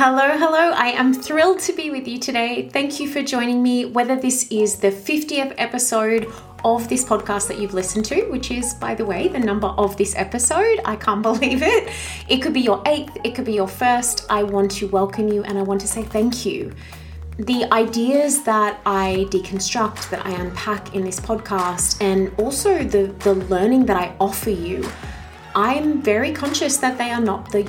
Hello, hello. I am thrilled to be with you today. Thank you for joining me, whether this is the 50th episode of this podcast that you've listened to, which is, by the way, the number of this episode. I can't believe it. It could be your eighth, it could be your first. I want to welcome you and I want to say thank you. The ideas that I deconstruct, that I unpack in this podcast, and also the, the learning that I offer you I'm very conscious that they are not the,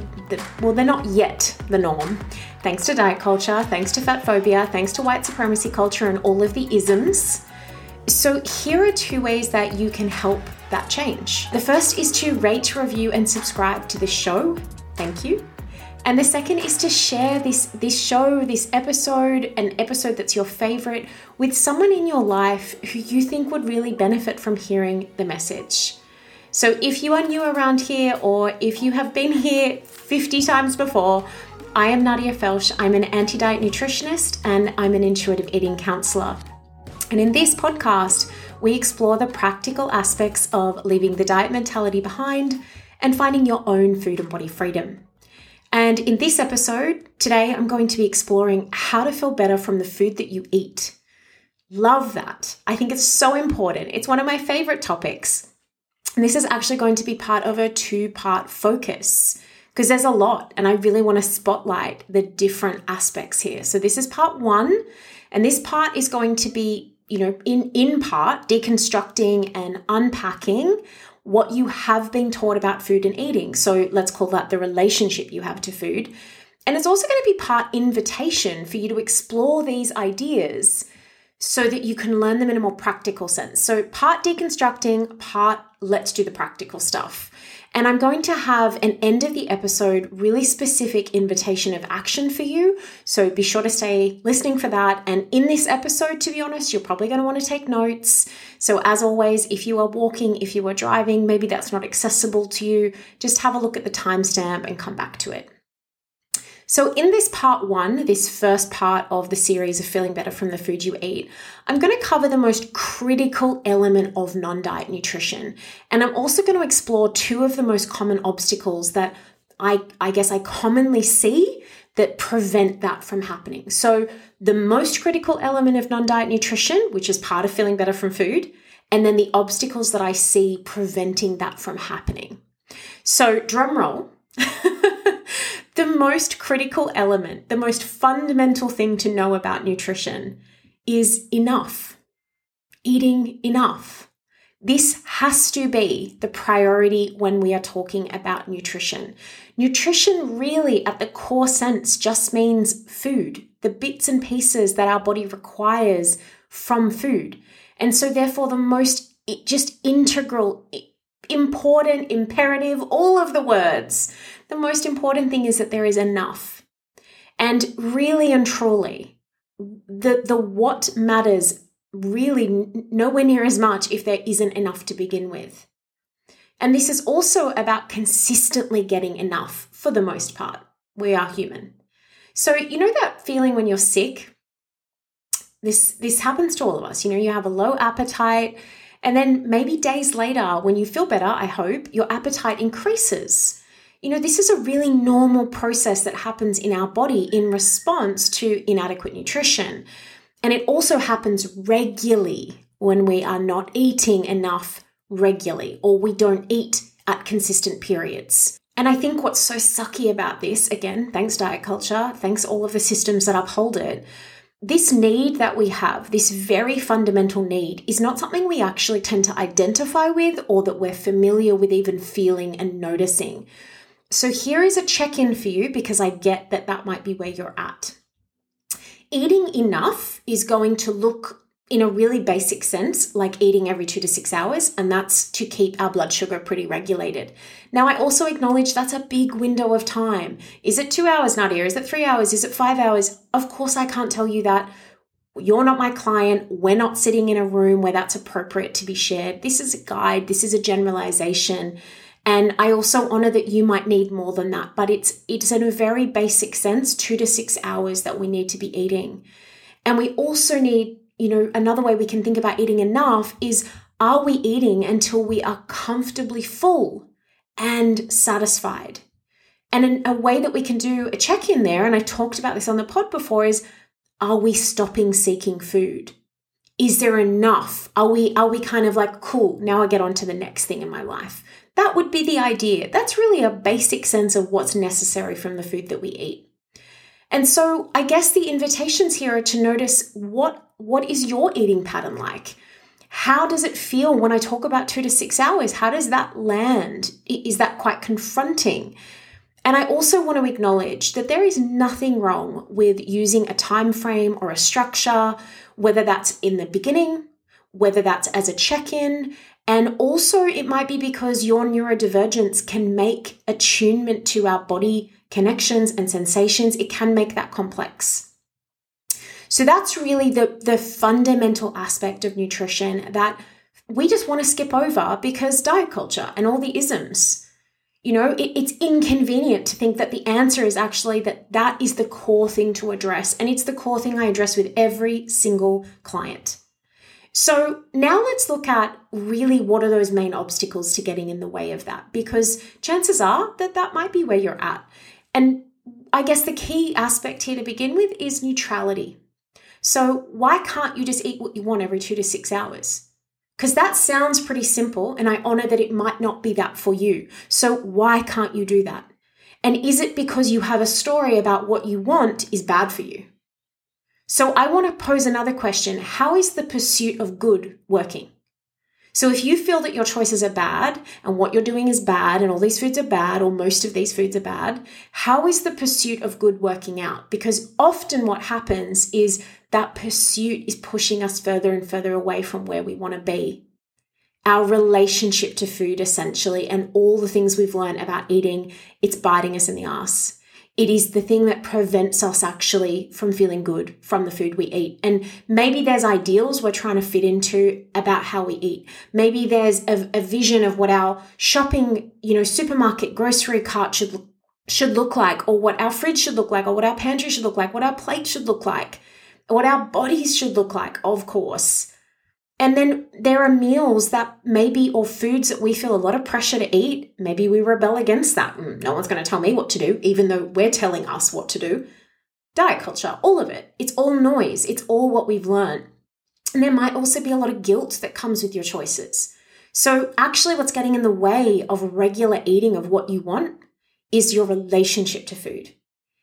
well, they're not yet the norm. Thanks to diet culture, thanks to fat phobia, thanks to white supremacy culture and all of the isms. So, here are two ways that you can help that change. The first is to rate, review, and subscribe to this show. Thank you. And the second is to share this, this show, this episode, an episode that's your favorite, with someone in your life who you think would really benefit from hearing the message. So if you are new around here or if you have been here 50 times before, I am Nadia Felsch. I'm an anti diet nutritionist and I'm an intuitive eating counselor. And in this podcast, we explore the practical aspects of leaving the diet mentality behind and finding your own food and body freedom. And in this episode, today I'm going to be exploring how to feel better from the food that you eat. Love that. I think it's so important. It's one of my favorite topics. And this is actually going to be part of a two part focus because there's a lot and I really want to spotlight the different aspects here. So this is part 1 and this part is going to be, you know, in in part deconstructing and unpacking what you have been taught about food and eating. So let's call that the relationship you have to food. And it's also going to be part invitation for you to explore these ideas so that you can learn them in a more practical sense. So, part deconstructing, part let's do the practical stuff. And I'm going to have an end of the episode really specific invitation of action for you. So be sure to stay listening for that. And in this episode, to be honest, you're probably going to want to take notes. So, as always, if you are walking, if you are driving, maybe that's not accessible to you, just have a look at the timestamp and come back to it. So, in this part one, this first part of the series of feeling better from the food you eat, I'm going to cover the most critical element of non diet nutrition. And I'm also going to explore two of the most common obstacles that I, I guess I commonly see that prevent that from happening. So, the most critical element of non diet nutrition, which is part of feeling better from food, and then the obstacles that I see preventing that from happening. So, drum roll. the most critical element, the most fundamental thing to know about nutrition is enough. Eating enough. This has to be the priority when we are talking about nutrition. Nutrition, really, at the core sense, just means food, the bits and pieces that our body requires from food. And so, therefore, the most just integral, important, imperative, all of the words the most important thing is that there is enough. And really and truly, the, the what matters really nowhere near as much if there isn't enough to begin with. And this is also about consistently getting enough for the most part. We are human. So, you know that feeling when you're sick? This this happens to all of us. You know, you have a low appetite and then maybe days later when you feel better, I hope, your appetite increases. You know, this is a really normal process that happens in our body in response to inadequate nutrition. And it also happens regularly when we are not eating enough regularly or we don't eat at consistent periods. And I think what's so sucky about this, again, thanks diet culture, thanks all of the systems that uphold it, this need that we have, this very fundamental need, is not something we actually tend to identify with or that we're familiar with even feeling and noticing. So here is a check in for you because I get that that might be where you're at. Eating enough is going to look in a really basic sense, like eating every two to six hours, and that's to keep our blood sugar pretty regulated. Now, I also acknowledge that's a big window of time. Is it two hours, Nadia? Is it three hours? Is it five hours? Of course, I can't tell you that. You're not my client. We're not sitting in a room where that's appropriate to be shared. This is a guide, this is a generalization. And I also honor that you might need more than that, but it's it's in a very basic sense, two to six hours that we need to be eating. And we also need, you know, another way we can think about eating enough is are we eating until we are comfortably full and satisfied? And a way that we can do a check in there, and I talked about this on the pod before, is are we stopping seeking food? Is there enough? Are we are we kind of like cool? Now I get on to the next thing in my life. That would be the idea. That's really a basic sense of what's necessary from the food that we eat. And so I guess the invitations here are to notice what what is your eating pattern like? How does it feel when I talk about 2 to 6 hours? How does that land? Is that quite confronting? And I also want to acknowledge that there is nothing wrong with using a time frame or a structure, whether that's in the beginning, whether that's as a check-in, and also it might be because your neurodivergence can make attunement to our body connections and sensations, it can make that complex. So that's really the, the fundamental aspect of nutrition that we just want to skip over because diet culture and all the isms. You know, it, it's inconvenient to think that the answer is actually that that is the core thing to address. And it's the core thing I address with every single client. So now let's look at really what are those main obstacles to getting in the way of that? Because chances are that that might be where you're at. And I guess the key aspect here to begin with is neutrality. So, why can't you just eat what you want every two to six hours? Because that sounds pretty simple, and I honor that it might not be that for you. So, why can't you do that? And is it because you have a story about what you want is bad for you? So, I want to pose another question How is the pursuit of good working? So if you feel that your choices are bad and what you're doing is bad and all these foods are bad or most of these foods are bad, how is the pursuit of good working out? Because often what happens is that pursuit is pushing us further and further away from where we want to be. Our relationship to food, essentially, and all the things we've learned about eating, it's biting us in the ass it is the thing that prevents us actually from feeling good from the food we eat. And maybe there's ideals we're trying to fit into about how we eat. Maybe there's a, a vision of what our shopping, you know, supermarket grocery cart should should look like, or what our fridge should look like, or what our pantry should look like, what our plate should look like, what our bodies should look like, of course. And then there are meals that maybe, or foods that we feel a lot of pressure to eat. Maybe we rebel against that. Mm, no one's going to tell me what to do, even though we're telling us what to do. Diet culture, all of it. It's all noise. It's all what we've learned. And there might also be a lot of guilt that comes with your choices. So, actually, what's getting in the way of regular eating of what you want is your relationship to food.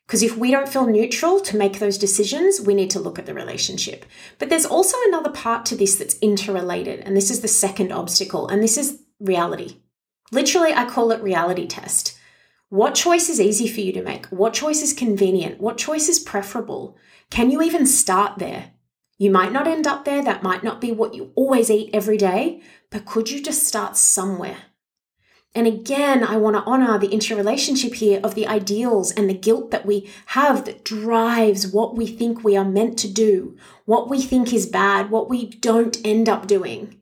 Because if we don't feel neutral to make those decisions, we need to look at the relationship. But there's also another part to this that's interrelated, and this is the second obstacle, and this is reality. Literally, I call it reality test. What choice is easy for you to make? What choice is convenient? What choice is preferable? Can you even start there? You might not end up there, that might not be what you always eat every day, but could you just start somewhere? And again, I want to honor the interrelationship here of the ideals and the guilt that we have that drives what we think we are meant to do, what we think is bad, what we don't end up doing.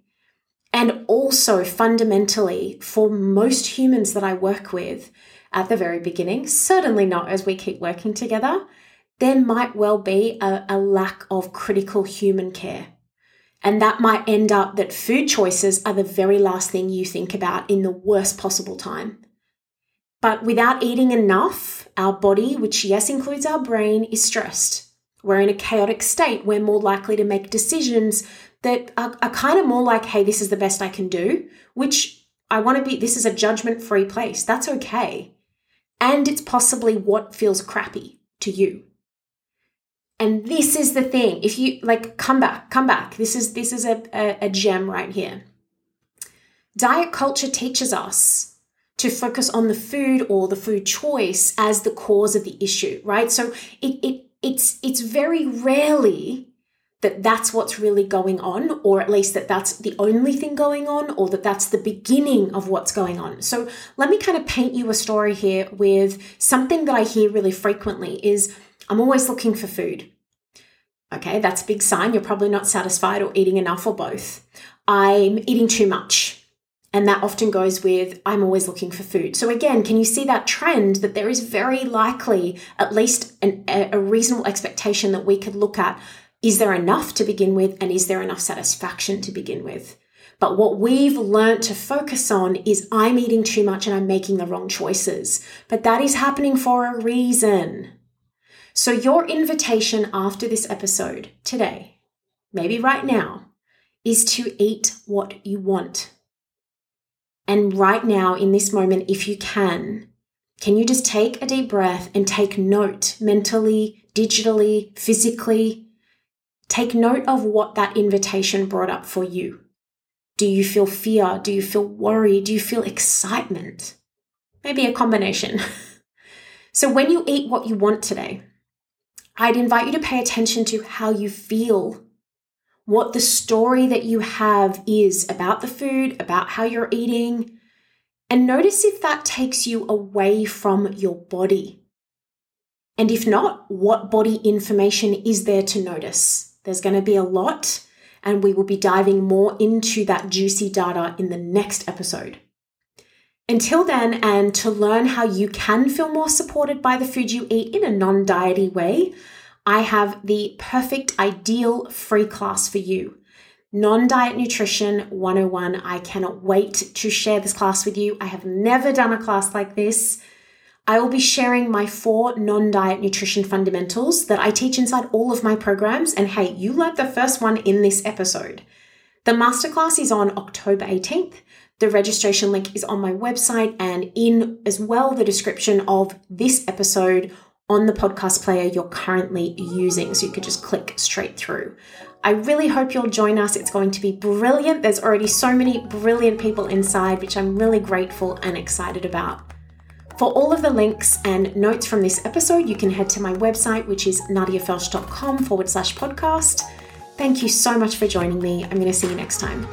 And also, fundamentally, for most humans that I work with at the very beginning, certainly not as we keep working together, there might well be a, a lack of critical human care and that might end up that food choices are the very last thing you think about in the worst possible time. But without eating enough, our body, which yes includes our brain, is stressed. We're in a chaotic state. We're more likely to make decisions that are, are kind of more like, hey, this is the best I can do, which I want to be, this is a judgment free place. That's okay. And it's possibly what feels crappy to you. And this is the thing. If you like, come back, come back. This is this is a, a, a gem right here. Diet culture teaches us to focus on the food or the food choice as the cause of the issue, right? So it, it it's it's very rarely that that's what's really going on, or at least that that's the only thing going on, or that that's the beginning of what's going on. So let me kind of paint you a story here with something that I hear really frequently is I'm always looking for food. Okay, that's a big sign you're probably not satisfied or eating enough or both. I'm eating too much. And that often goes with I'm always looking for food. So, again, can you see that trend that there is very likely at least an, a reasonable expectation that we could look at? Is there enough to begin with? And is there enough satisfaction to begin with? But what we've learned to focus on is I'm eating too much and I'm making the wrong choices. But that is happening for a reason. So, your invitation after this episode today, maybe right now, is to eat what you want. And right now, in this moment, if you can, can you just take a deep breath and take note mentally, digitally, physically? Take note of what that invitation brought up for you. Do you feel fear? Do you feel worry? Do you feel excitement? Maybe a combination. so, when you eat what you want today, I'd invite you to pay attention to how you feel, what the story that you have is about the food, about how you're eating, and notice if that takes you away from your body. And if not, what body information is there to notice? There's going to be a lot, and we will be diving more into that juicy data in the next episode. Until then, and to learn how you can feel more supported by the food you eat in a non diety way, I have the perfect, ideal free class for you. Non Diet Nutrition 101. I cannot wait to share this class with you. I have never done a class like this. I will be sharing my four non diet nutrition fundamentals that I teach inside all of my programs. And hey, you learned the first one in this episode. The masterclass is on October 18th. The registration link is on my website and in as well the description of this episode on the podcast player you're currently using. So you could just click straight through. I really hope you'll join us. It's going to be brilliant. There's already so many brilliant people inside, which I'm really grateful and excited about. For all of the links and notes from this episode, you can head to my website, which is nadiafelsch.com forward slash podcast. Thank you so much for joining me. I'm going to see you next time.